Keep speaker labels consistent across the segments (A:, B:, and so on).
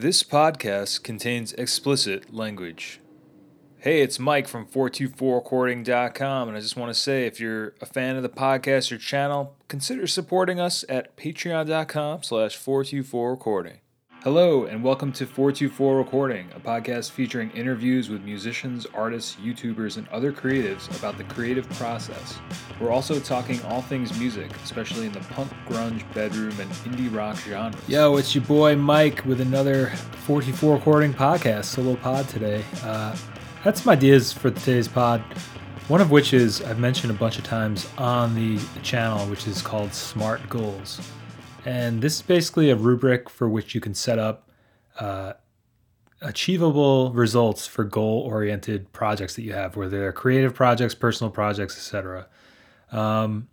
A: This podcast contains explicit language. Hey, it's Mike from 424recording.com, and I just want to say if you're a fan of the podcast or channel, consider supporting us at patreon.com slash 424recording. Hello, and welcome to 424 Recording, a podcast featuring interviews with musicians, artists, YouTubers, and other creatives about the creative process. We're also talking all things music, especially in the punk, grunge, bedroom, and indie rock genres. Yo, it's your boy Mike with another 424 Recording podcast, solo pod today. Uh, had some ideas for today's pod. One of which is I've mentioned a bunch of times on the channel, which is called Smart Goals. And this is basically a rubric for which you can set up uh, achievable results for goal oriented projects that you have, whether they're creative projects, personal projects, etc. Um,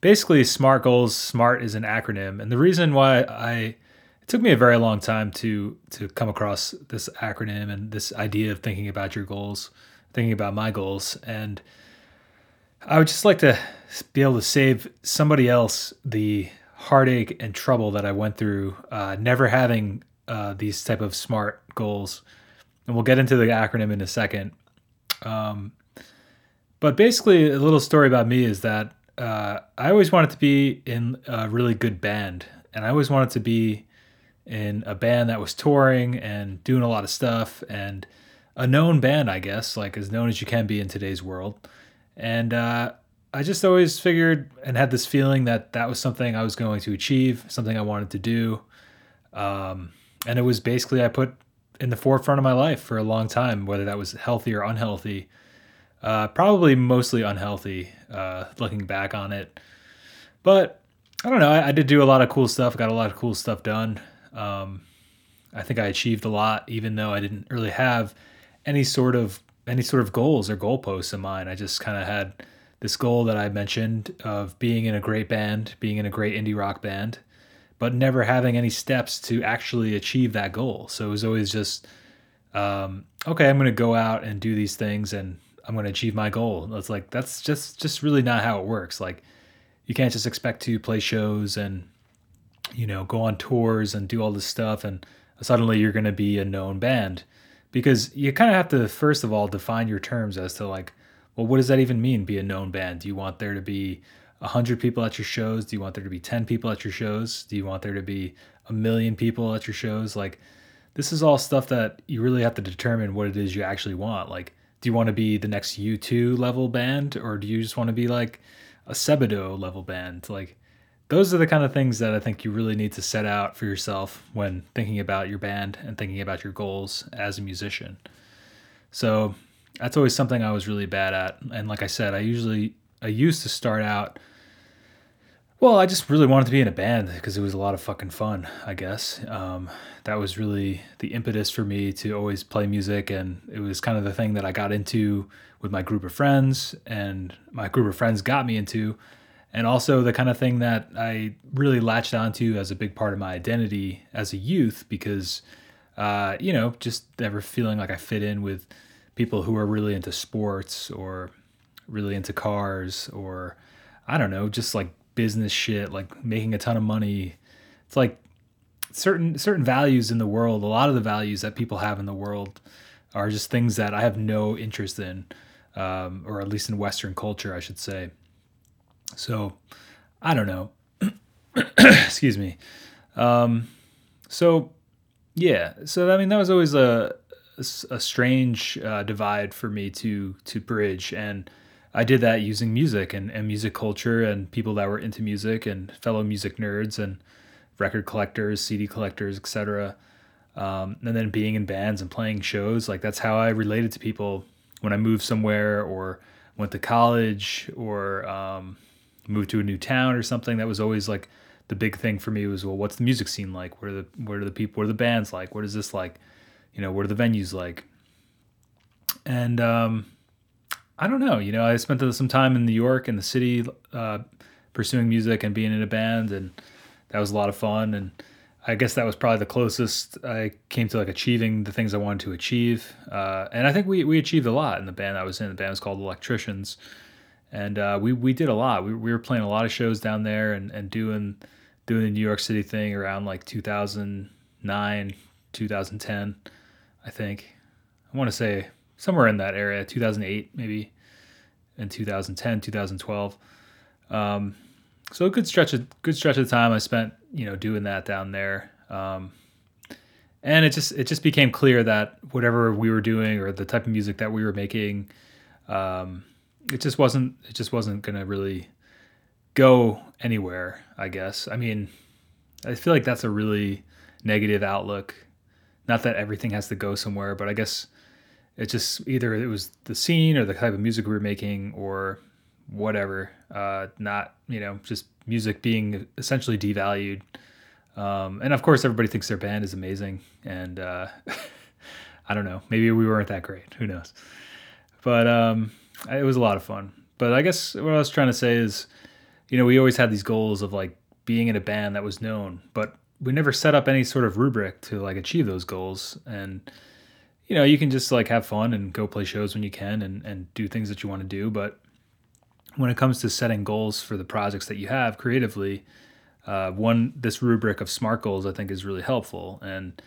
A: basically, SMART goals, SMART is an acronym. And the reason why I it took me a very long time to to come across this acronym and this idea of thinking about your goals, thinking about my goals, and I would just like to be able to save somebody else the heartache and trouble that I went through, uh, never having uh, these type of smart goals. And we'll get into the acronym in a second. Um, but basically, a little story about me is that uh, I always wanted to be in a really good band, and I always wanted to be in a band that was touring and doing a lot of stuff and a known band, I guess, like as known as you can be in today's world. And uh, I just always figured and had this feeling that that was something I was going to achieve, something I wanted to do. Um, and it was basically I put in the forefront of my life for a long time, whether that was healthy or unhealthy. Uh, probably mostly unhealthy, uh, looking back on it. But I don't know. I, I, did do a lot of cool stuff. Got a lot of cool stuff done. Um, I think I achieved a lot, even though I didn't really have any sort of any sort of goals or goalposts in mind. I just kind of had this goal that I mentioned of being in a great band, being in a great indie rock band, but never having any steps to actually achieve that goal. So it was always just, um, okay, I'm going to go out and do these things and I'm going to achieve my goal. It's like, that's just, just really not how it works. Like you can't just expect to play shows and, you know, go on tours and do all this stuff. And suddenly you're going to be a known band because you kind of have to, first of all, define your terms as to like, well, what does that even mean? Be a known band? Do you want there to be hundred people at your shows? Do you want there to be ten people at your shows? Do you want there to be a million people at your shows? Like, this is all stuff that you really have to determine what it is you actually want. Like, do you want to be the next U2 level band, or do you just want to be like a Sebadoh level band? Like, those are the kind of things that I think you really need to set out for yourself when thinking about your band and thinking about your goals as a musician. So, that's always something I was really bad at. And like I said, I usually I used to start out. Well, I just really wanted to be in a band because it was a lot of fucking fun. I guess um, that was really the impetus for me to always play music, and it was kind of the thing that I got into with my group of friends, and my group of friends got me into, and also the kind of thing that I really latched onto as a big part of my identity as a youth because, uh, you know, just never feeling like I fit in with people who are really into sports or really into cars or I don't know, just like business shit, like making a ton of money. It's like certain certain values in the world, a lot of the values that people have in the world are just things that I have no interest in, um, or at least in Western culture, I should say. So, I don't know. Excuse me. Um, so, yeah. So I mean, that was always a a strange uh, divide for me to to bridge and I did that using music and, and music culture and people that were into music and fellow music nerds and record collectors, CD collectors, etc. Um, and then being in bands and playing shows, like that's how I related to people when I moved somewhere or went to college or um, moved to a new town or something. That was always like the big thing for me was well, what's the music scene like? What are the what are the people? What are the bands like? What is this like? You know, what are the venues like? And um, I don't know, you know, I spent some time in New York in the city uh, pursuing music and being in a band, and that was a lot of fun. And I guess that was probably the closest I came to like achieving the things I wanted to achieve. Uh, and I think we, we achieved a lot in the band I was in. The band was called Electricians. And uh, we, we did a lot. We, we were playing a lot of shows down there and, and doing doing the New York City thing around like 2009, 2010, I think. I want to say somewhere in that area, 2008 maybe, and 2010, 2012. Um, so a good stretch of good stretch of time I spent, you know, doing that down there. Um, and it just it just became clear that whatever we were doing or the type of music that we were making, um, it just wasn't it just wasn't gonna really go anywhere. I guess. I mean, I feel like that's a really negative outlook. Not that everything has to go somewhere, but I guess it just either it was the scene or the type of music we were making or whatever. Uh, not you know just music being essentially devalued. Um, and of course, everybody thinks their band is amazing, and uh, I don't know. Maybe we weren't that great. Who knows? But um, it was a lot of fun. But I guess what I was trying to say is, you know, we always had these goals of like being in a band that was known, but we never set up any sort of rubric to like achieve those goals. And you know, you can just like have fun and go play shows when you can and and do things that you want to do, but when it comes to setting goals for the projects that you have creatively, uh, one this rubric of SMART goals I think is really helpful. And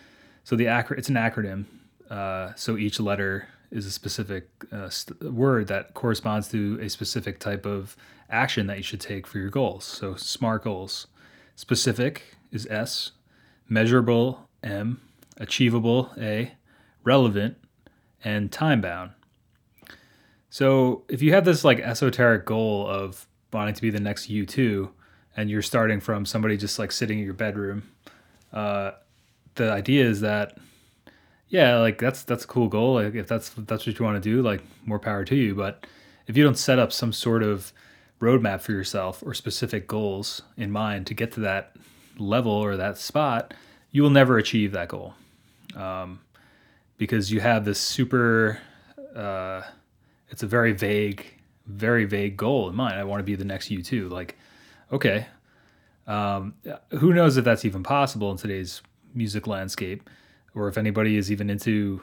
A: so the acro- it's an acronym. Uh, so each letter is a specific uh, st- word that corresponds to a specific type of action that you should take for your goals. So SMART goals. Specific is S, measurable M, achievable A, relevant, and time bound. So if you have this like esoteric goal of wanting to be the next U2 and you're starting from somebody just like sitting in your bedroom, uh, the idea is that yeah, like that's that's a cool goal. Like if that's that's what you want to do, like more power to you. But if you don't set up some sort of roadmap for yourself or specific goals in mind to get to that level or that spot, you will never achieve that goal um, because you have this super uh, it's a very vague, very vague goal in mind. I want to be the next U2. Like, okay, um, who knows if that's even possible in today's music landscape, or if anybody is even into,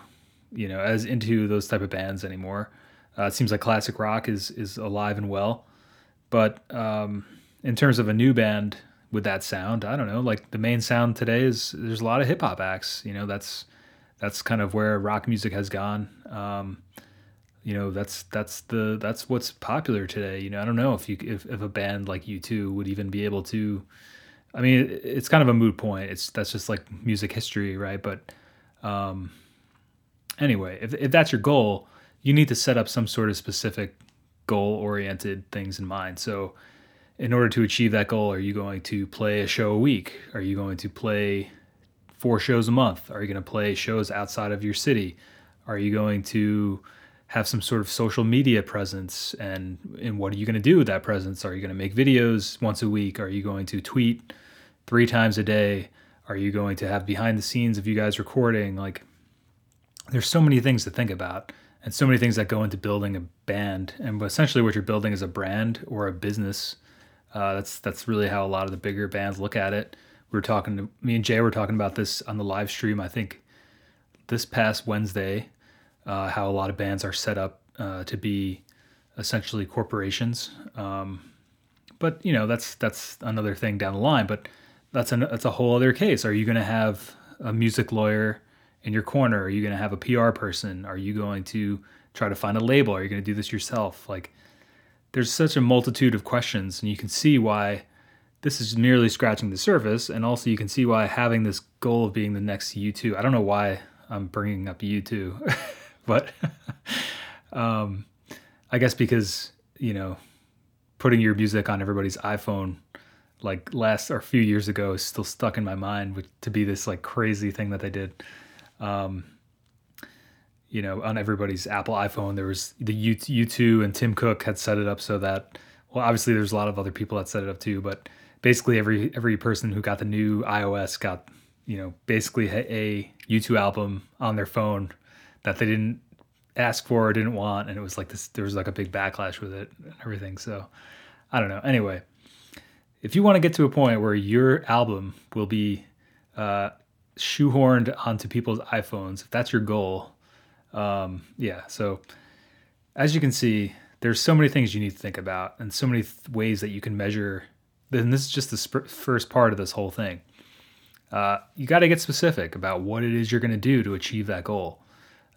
A: you know, as into those type of bands anymore. Uh, it seems like classic rock is is alive and well, but um, in terms of a new band with that sound, I don't know. Like the main sound today is there's a lot of hip hop acts. You know, that's that's kind of where rock music has gone. Um, you know that's that's the that's what's popular today you know i don't know if you if, if a band like u2 would even be able to i mean it's kind of a moot point it's that's just like music history right but um anyway if, if that's your goal you need to set up some sort of specific goal oriented things in mind so in order to achieve that goal are you going to play a show a week? Are you going to play four shows a month? Are you going to play shows outside of your city? Are you going to have some sort of social media presence? And and what are you going to do with that presence? Are you going to make videos once a week? Are you going to tweet three times a day? Are you going to have behind the scenes of you guys recording? Like there's so many things to think about and so many things that go into building a band. And essentially what you're building is a brand or a business uh, that's that's really how a lot of the bigger bands look at it we were talking to me and jay were talking about this on the live stream i think this past wednesday uh, how a lot of bands are set up uh, to be essentially corporations. Um, but you know that's that's another thing down the line. But that's a that's a whole other case. Are you going to have a music lawyer in your corner? Are you going to have a PR person? Are you going to try to find a label? Are you going to do this yourself? Like, there's such a multitude of questions, and you can see why this is merely scratching the surface. And also, you can see why having this goal of being the next U2. I don't know why I'm bringing up U2. but um, I guess because you know putting your music on everybody's iPhone like last or a few years ago is still stuck in my mind to be this like crazy thing that they did. Um, you know, on everybody's Apple iPhone, there was the U U2 and Tim Cook had set it up so that well, obviously there's a lot of other people that set it up too, but basically every every person who got the new iOS got you know basically a U2 album on their phone that they didn't ask for or didn't want, and it was like this. There was like a big backlash with it and everything. So I don't know. Anyway, if you want to get to a point where your album will be uh, shoehorned onto people's iPhones, if that's your goal, um, yeah. So as you can see, there's so many things you need to think about, and so many th- ways that you can measure. Then this is just the sp- first part of this whole thing. uh, you got to get specific about what it is you're going to do to achieve that goal,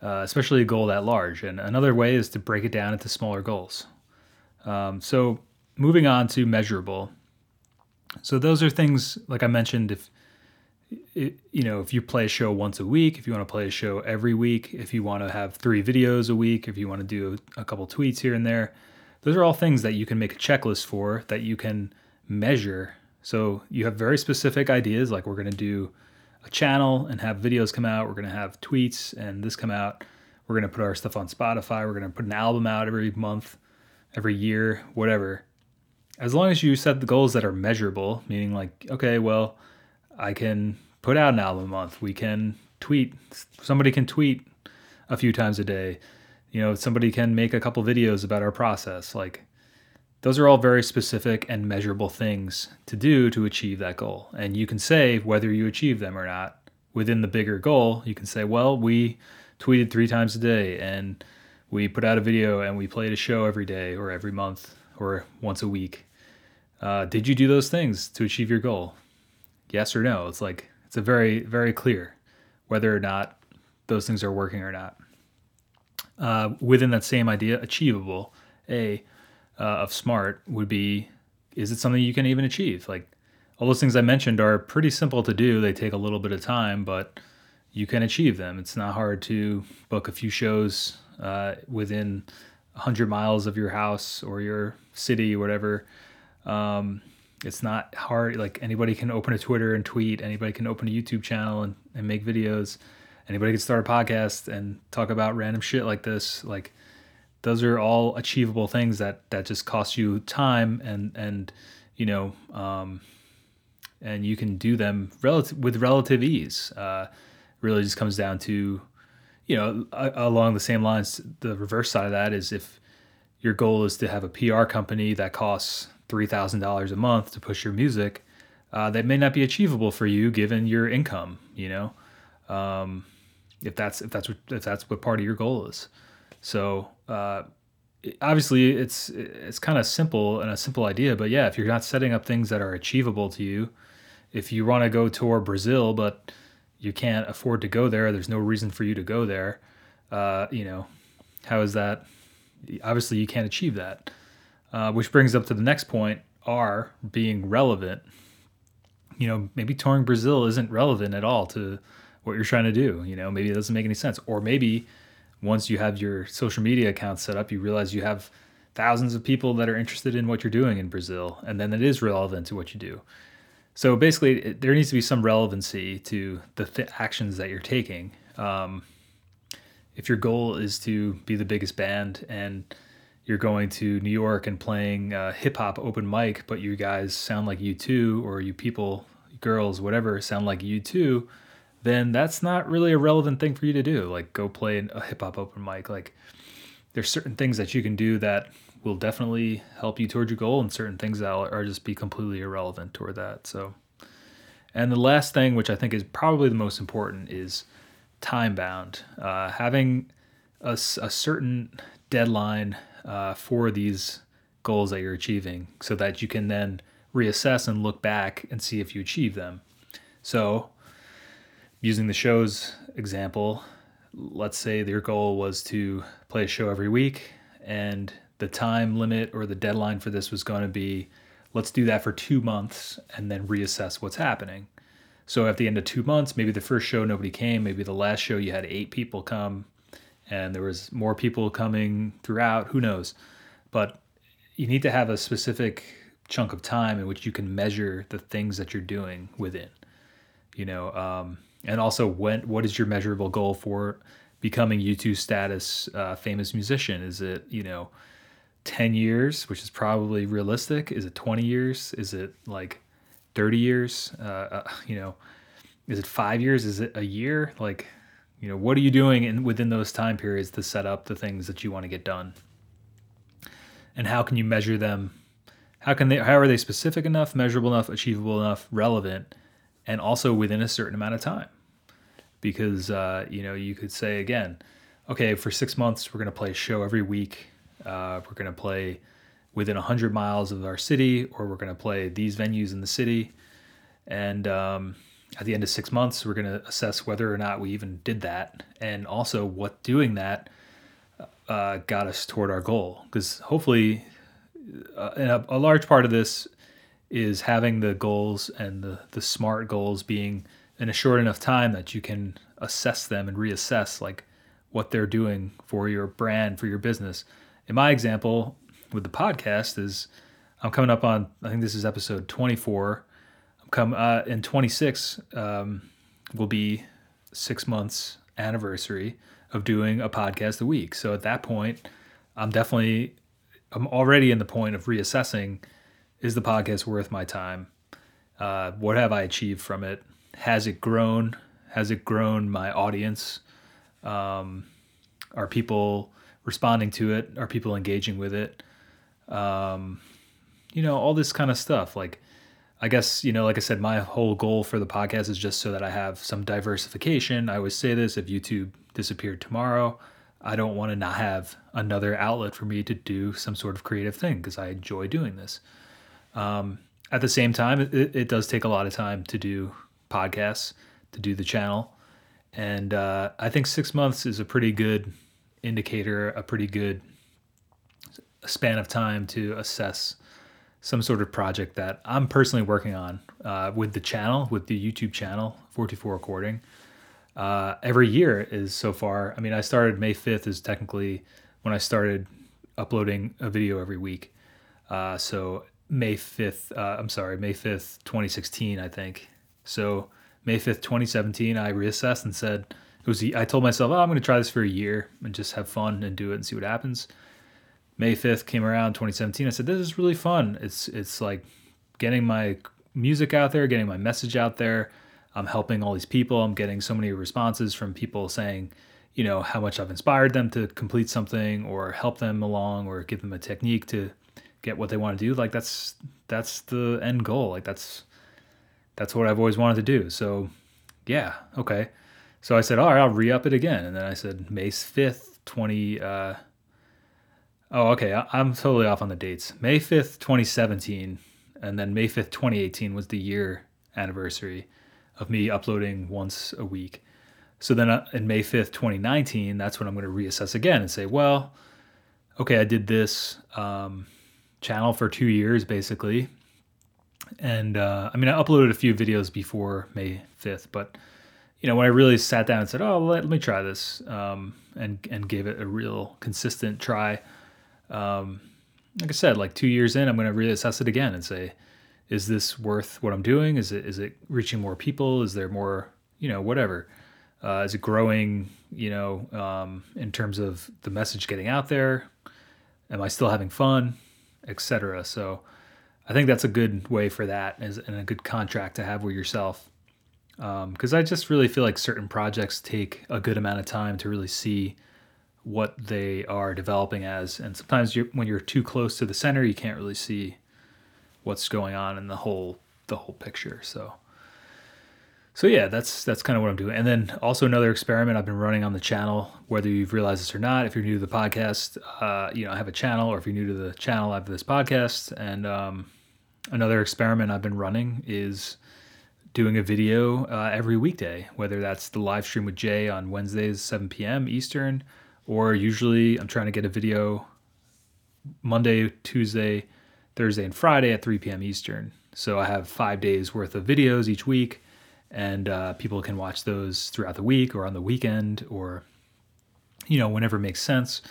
A: uh, especially a goal that large. And another way is to break it down into smaller goals. Um, so moving on to measurable. So those are things like I mentioned. If you know, if you play a show once a week, if you want to play a show every week, if you want to have three videos a week, if you want to do a couple tweets here and there, those are all things that you can make a checklist for that you can measure. So you have very specific ideas, like we're going to do a channel and have videos come out. We're going to have tweets and this come out. We're going to put our stuff on Spotify. We're going to put an album out every month, every year, whatever. As long as you set the goals that are measurable, meaning like, okay, well, I can put out an album a month. We can tweet. Somebody can tweet a few times a day. You know, somebody can make a couple videos about our process. Like, those are all very specific and measurable things to do to achieve that goal. And you can say whether you achieve them or not. Within the bigger goal, you can say, well, we tweeted three times a day and we put out a video and we played a show every day or every month or once a week. Uh, did you do those things to achieve your goal? Yes or no. It's like it's a very very clear whether or not those things are working or not. Uh, within that same idea, achievable a uh, of smart would be is it something you can even achieve? Like all those things I mentioned are pretty simple to do. They take a little bit of time, but you can achieve them. It's not hard to book a few shows uh, within 100 miles of your house or your city, whatever. Um, it's not hard. Like anybody can open a Twitter and tweet. Anybody can open a YouTube channel and, and make videos. Anybody can start a podcast and talk about random shit like this. Like those are all achievable things that that just cost you time and and you know um, and you can do them relative with relative ease. Uh, really just comes down to you know along the same lines. The reverse side of that is if your goal is to have a PR company that costs $3,000 a month to push your music, uh, that may not be achievable for you given your income, you know, um, if that's, if that's what, if that's what part of your goal is. So, uh, obviously it's, it's kind of simple and a simple idea, but yeah, if you're not setting up things that are achievable to you, if you want to go tour Brazil, but you can't afford to go there, there's no reason for you to go there. Uh, you know, how is that? Obviously you can't achieve that. Uh, which brings up to the next point R being relevant. You know, maybe touring Brazil isn't relevant at all to what you're trying to do. You know, maybe it doesn't make any sense. Or maybe once you have your social media account set up, you realize you have thousands of people that are interested in what you're doing in Brazil, and then it is relevant to what you do. So basically, it, there needs to be some relevancy to the th- actions that you're taking. Um, if your goal is to be the biggest band and you're going to New York and playing uh, hip hop open mic, but you guys sound like U2 or you people, girls, whatever, sound like U2, then that's not really a relevant thing for you to do. Like go play a hip hop open mic. Like there's certain things that you can do that will definitely help you towards your goal, and certain things that are just be completely irrelevant toward that. So, and the last thing, which I think is probably the most important, is time bound. Uh, having a, a certain deadline uh, for these goals that you're achieving so that you can then reassess and look back and see if you achieve them. So, using the show's example, let's say your goal was to play a show every week and the time limit or the deadline for this was going to be let's do that for two months and then reassess what's happening. So at the end of two months, maybe the first show nobody came, maybe the last show you had eight people come, and there was more people coming throughout. Who knows? But you need to have a specific chunk of time in which you can measure the things that you're doing within. You know, um, and also when what is your measurable goal for becoming U2 status uh, famous musician? Is it you know, ten years, which is probably realistic? Is it twenty years? Is it like thirty years? Uh, uh, you know, is it five years? Is it a year? Like you know what are you doing in, within those time periods to set up the things that you want to get done? And how can you measure them? How can they how are they specific enough measurable enough achievable enough relevant and also within a certain amount of time? Because uh, you know you could say again okay for six months we're going to play a show every week uh, we're going to play within 100 miles of our city or we're going to play these venues in the city. And um, at the end of six months, we're going to assess whether or not we even did that, and also what doing that uh, got us toward our goal. Because hopefully, uh, a, a large part of this is having the goals and the, the smart goals being in a short enough time that you can assess them and reassess like what they're doing for your brand for your business. In my example with the podcast is i'm coming up on i think this is episode 24 i'm come uh, in 26 um, will be six months anniversary of doing a podcast a week so at that point i'm definitely i'm already in the point of reassessing is the podcast worth my time uh, what have i achieved from it has it grown? Has it grown my audience? Um, are people responding to it? Are people engaging with it? Um, you know, all this kind of stuff. Like, I guess, you know, like I said, my whole goal for the podcast is just so that I have some diversification. I always say this if YouTube disappeared tomorrow, I don't want to not have another outlet for me to do some sort of creative thing because I enjoy doing this. Um, at the same time, it, it does take a lot of time to do podcasts to do the channel. And uh, I think six months is a pretty good indicator, a pretty good span of time to assess some sort of project that I'm personally working on uh, with the channel, with the YouTube channel, 424 Recording. Uh, every year is so far. I mean, I started May 5th is technically when I started uploading a video every week. Uh, so May 5th, uh, I'm sorry, May 5th, 2016, I think so May 5th, 2017, I reassessed and said, it was, I told myself, oh, I'm going to try this for a year and just have fun and do it and see what happens. May 5th came around 2017. I said, this is really fun. It's, it's like getting my music out there, getting my message out there. I'm helping all these people. I'm getting so many responses from people saying, you know, how much I've inspired them to complete something or help them along or give them a technique to get what they want to do. Like that's, that's the end goal. Like that's, that's what I've always wanted to do. So, yeah, okay. So I said, all right, I'll re up it again. And then I said, May 5th, 20. Uh, oh, okay. I, I'm totally off on the dates. May 5th, 2017. And then May 5th, 2018 was the year anniversary of me uploading once a week. So then uh, in May 5th, 2019, that's when I'm going to reassess again and say, well, okay, I did this um, channel for two years basically and uh, I mean, I uploaded a few videos before May 5th, but you know, when I really sat down and said, "Oh, let, let me try this," um, and and gave it a real consistent try, um, like I said, like two years in, I'm going to reassess it again and say, "Is this worth what I'm doing? Is it is it reaching more people? Is there more, you know, whatever? Uh, is it growing? You know, um, in terms of the message getting out there? Am I still having fun, etc." So I think that's a good way for that and a good contract to have with yourself. Because um, I just really feel like certain projects take a good amount of time to really see what they are developing as, and sometimes you're, when you're too close to the center, you can't really see what's going on in the whole the whole picture. So, so yeah, that's that's kind of what I'm doing. And then also another experiment I've been running on the channel, whether you've realized this or not. If you're new to the podcast, uh, you know I have a channel, or if you're new to the channel, I have this podcast, and um, another experiment I've been running is doing a video uh, every weekday, whether that's the live stream with Jay on Wednesdays, 7 p.m. Eastern, or usually I'm trying to get a video Monday, Tuesday, Thursday, and Friday at 3 p.m. Eastern. So I have five days worth of videos each week, and uh, people can watch those throughout the week or on the weekend or, you know, whenever it makes sense.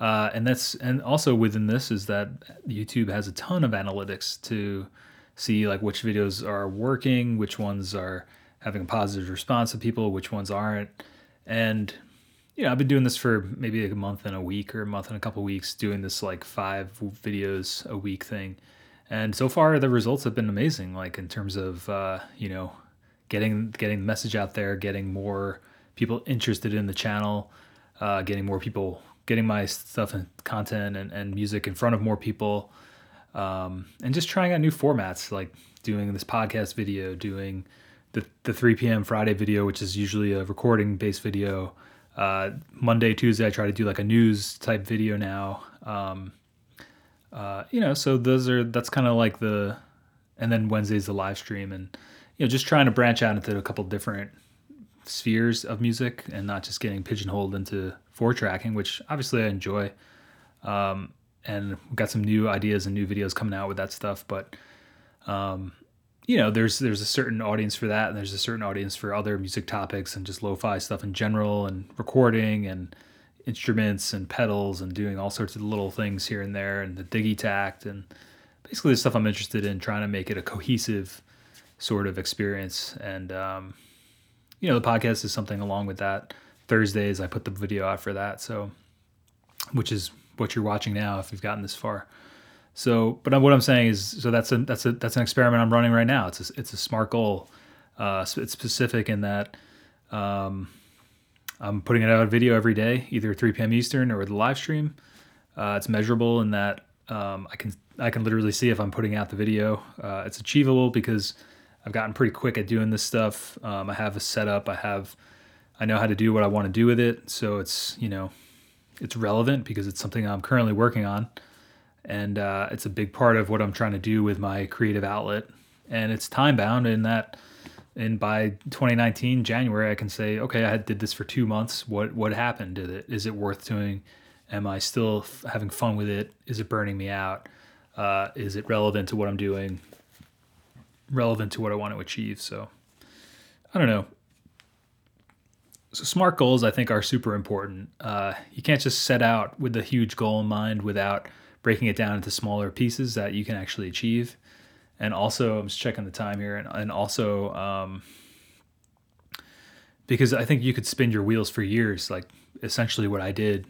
A: Uh, and that's and also within this is that YouTube has a ton of analytics to see like which videos are working, which ones are having a positive response to people, which ones aren't. And you know, I've been doing this for maybe like a month and a week or a month and a couple weeks, doing this like five videos a week thing. And so far, the results have been amazing. Like in terms of uh, you know, getting getting the message out there, getting more people interested in the channel, uh, getting more people getting my stuff and content and, and music in front of more people um, and just trying out new formats like doing this podcast video doing the, the 3 p.m friday video which is usually a recording based video uh, monday tuesday i try to do like a news type video now um, uh, you know so those are that's kind of like the and then wednesday's the live stream and you know, just trying to branch out into a couple different spheres of music and not just getting pigeonholed into four tracking, which obviously I enjoy. Um, and got some new ideas and new videos coming out with that stuff, but um, you know, there's there's a certain audience for that, and there's a certain audience for other music topics and just lo-fi stuff in general, and recording and instruments and pedals and doing all sorts of little things here and there, and the Digitakt and basically the stuff I'm interested in, trying to make it a cohesive sort of experience. And um, you know, the podcast is something along with that. Thursdays I put the video out for that, so which is what you're watching now if you've gotten this far. So, but what I'm saying is, so that's a that's a that's an experiment I'm running right now. It's a, it's a smart goal. Uh, it's specific in that um, I'm putting it out a video every day, either 3 p.m. Eastern or the live stream. Uh, it's measurable in that um, I can I can literally see if I'm putting out the video. Uh, it's achievable because I've gotten pretty quick at doing this stuff. Um, I have a setup. I have I know how to do what I want to do with it. So it's you know it's relevant because it's something I'm currently working on and uh, it's a big part of what I'm trying to do with my creative outlet. And it's time bound in that, and by 2019 January, I can say, okay, I did this for two months. What what happened? Did it is it worth doing? Am I still f- having fun with it? Is it burning me out? Uh, is it relevant to what I'm doing? Relevant to what I want to achieve? So, I don't know. So smart goals, I think, are super important. Uh, you can't just set out with a huge goal in mind without breaking it down into smaller pieces that you can actually achieve. And also, I'm just checking the time here, and, and also um, because I think you could spin your wheels for years, like essentially what I did,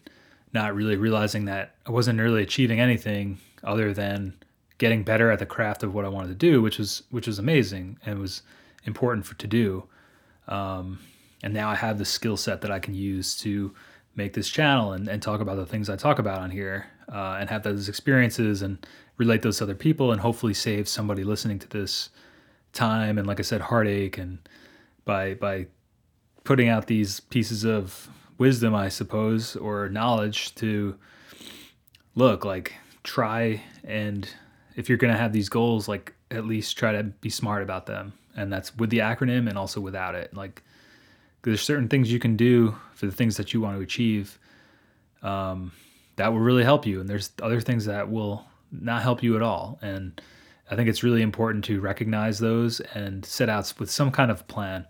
A: not really realizing that I wasn't really achieving anything other than getting better at the craft of what I wanted to do, which was which was amazing and was important for to do. Um, and now I have the skill set that I can use to make this channel and, and talk about the things I talk about on here uh, and have those experiences and relate those to other people and hopefully save somebody listening to this time and like I said heartache and by by putting out these pieces of wisdom I suppose or knowledge to look like try and if you're going to have these goals like at least try to be smart about them. And that's with the acronym and also without it. Like there's certain things you can do for the things that you want to achieve um, that will really help you and there's other things that will not help you at all. And i think it's really important to recognize those and set out with some kind of plan.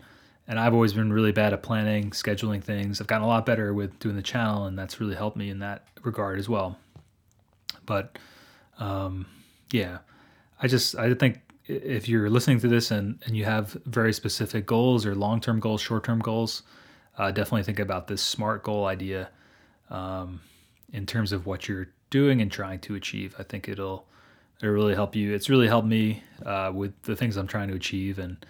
A: And i've always been really bad at planning scheduling things. I've gotten a lot better with doing the channel and that's really helped me in that regard as well. But um, yeah i just i think if you're listening to this and, and you have very specific goals or long-term goals short-term goals uh, definitely think about this smart goal idea. Um, in terms of what you're doing and trying to achieve. I think it'll it'll really help you. It's really helped me uh, with the things I'm trying to achieve, and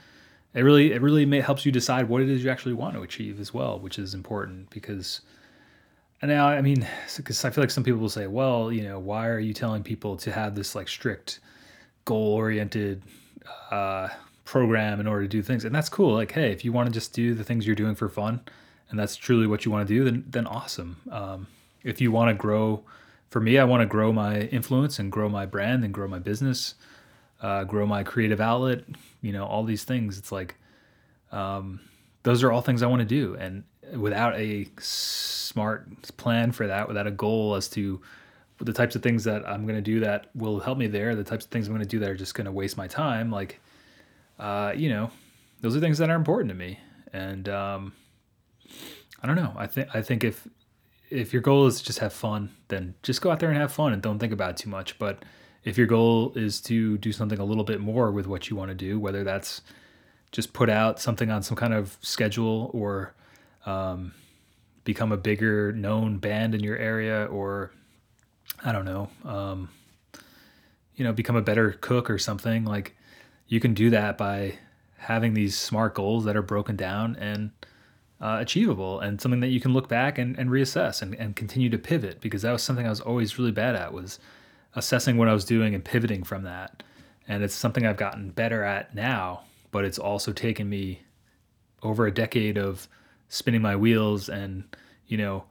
A: it really it really may, helps you decide what it is you actually want to achieve as well, which is important because. And now, I mean, because I feel like some people will say, "Well, you know, why are you telling people to have this like strict, goal-oriented uh, program in order to do things?" And that's cool. Like, hey, if you want to just do the things you're doing for fun, and that's truly what you want to do, then then awesome. Um, if you want to grow, for me, I want to grow my influence and grow my brand and grow my business, uh, grow my creative outlet. You know, all these things. It's like, um, those are all things I want to do, and without a smart plan for that, without a goal as to the types of things that I'm going to do that will help me there, the types of things I'm going to do that are just going to waste my time, like, uh, you know, those are things that are important to me, and um, I don't know. I think I think if if your goal is to just have fun, then just go out there and have fun and don't think about it too much. But if your goal is to do something a little bit more with what you want to do, whether that's just put out something on some kind of schedule or um, become a bigger known band in your area or I don't know, um, you know, become a better cook or something like you can do that by having these smart goals that are broken down and uh, achievable and something that you can look back and, and reassess and, and continue to pivot because that was something I was always really bad at was assessing what I was doing and pivoting from that. And it's something I've gotten better at now, but it's also taken me over a decade of spinning my wheels and, you know,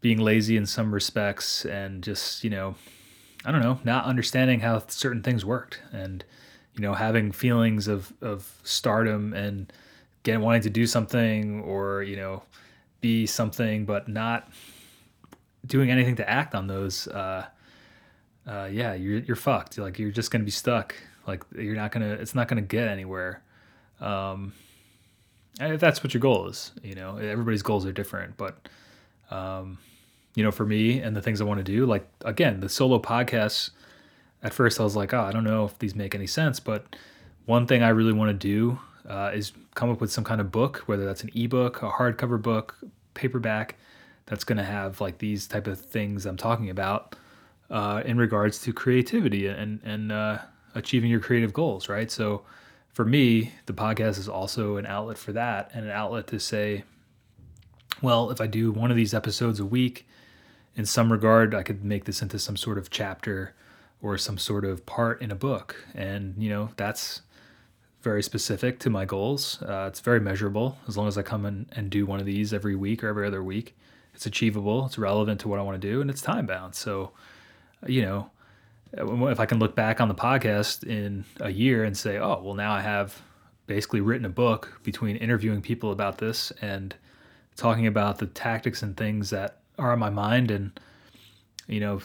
A: being lazy in some respects and just, you know, I don't know, not understanding how certain things worked. And, you know, having feelings of, of stardom and getting wanting to do something or, you know, be something, but not doing anything to act on those, uh, uh, yeah, you're, you're fucked. Like you're just to be stuck. Like you're not to, it's not to get anywhere. Um, if that's what your goal is, you know, everybody's goals are different, but, um, you know, for me and the things I want to do, like again, the solo podcasts, at first I was like, oh, I don't know if these make any sense, but one thing I really want to do uh, is come up with some kind of book, whether that's an ebook, a hardcover book, paperback, that's going to have like these type of things I'm talking about uh, in regards to creativity and and uh, achieving your creative goals, right? So for me, the podcast is also an outlet for that and an outlet to say, well, if I do one of these episodes a week, in some regard, I could make this into some sort of chapter or some sort of part in a book. And, you know, that's very specific to my goals. Uh, it's very measurable. As long as I come in and do one of these every week or every other week, it's achievable, it's relevant to what I want to do, and it's time bound. So, you know, if I can look back on the podcast in a year and say, oh, well, now I have basically written a book between interviewing people about this and talking about the tactics and things that are on my mind and, you know,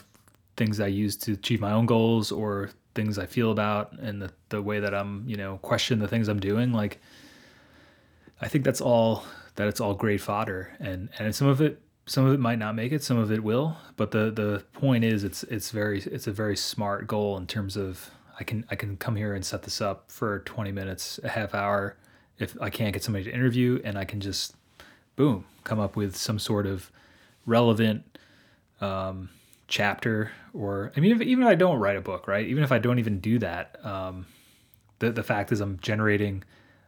A: things I use to achieve my own goals or things I feel about and the, the way that I'm, you know, question the things I'm doing. Like, I think that's all that it's all great fodder and, and some of it, some of it might not make it, some of it will, but the, the point is it's, it's very, it's a very smart goal in terms of I can, I can come here and set this up for 20 minutes, a half hour. If I can't get somebody to interview and I can just boom, come up with some sort of relevant, um, chapter or I mean if, even if I don't write a book, right? Even if I don't even do that, um, the the fact is I'm generating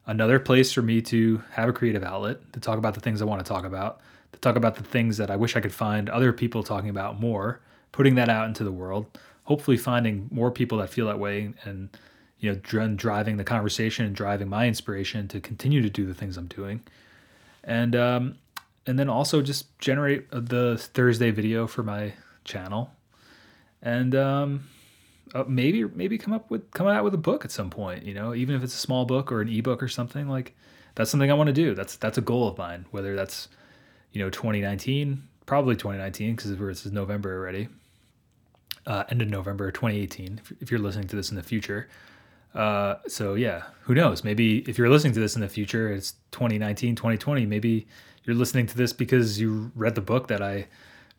A: another place for me to have a creative outlet to talk about the things I want to talk about, to talk about the things that I wish I could find other people talking about more, putting that out into the world, hopefully finding more people that feel that way and you know driving the conversation and driving my inspiration to continue to do the things I'm doing. And um, and then also just generate the Thursday video for my channel, and um, uh, maybe maybe come up with come out with a book at some point. You know, even if it's a small book or an ebook or something like that's something I want to do. That's that's a goal of mine. Whether that's you know 2019, probably 2019 because this is November already. Uh, end of November 2018. If, if you're listening to this in the future. Uh, so yeah, who knows? Maybe if you're listening to this in the future, it's 2019, 2020. Maybe you're listening to this because you read the book that I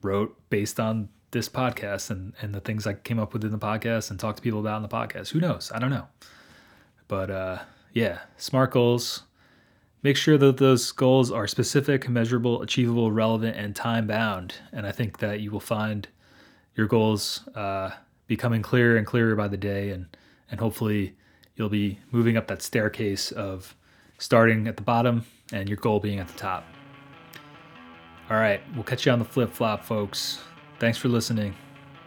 A: wrote based on this podcast and, and the things I came up with in the podcast and talked to people about in the podcast. Who knows? I don't know. But uh, yeah, SMART goals. Make sure that those goals are specific, measurable, achievable, relevant, and time bound. And I think that you will find your goals uh, becoming clearer and clearer by the day. And, and hopefully you'll be moving up that staircase of starting at the bottom and your goal being at the top. All right, we'll catch you on the flip flop, folks. Thanks for listening.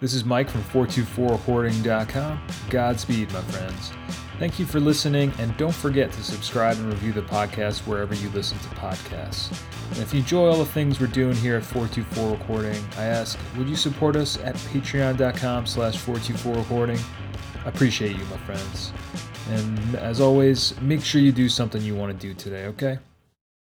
A: This is Mike from 424recording.com. Godspeed, my friends. Thank you for listening, and don't forget to subscribe and review the podcast wherever you listen to podcasts. And if you enjoy all the things we're doing here at 424 Recording, I ask, would you support us at patreon.com slash 424 Recording? I appreciate you, my friends. And as always, make sure you do something you want to do today, okay?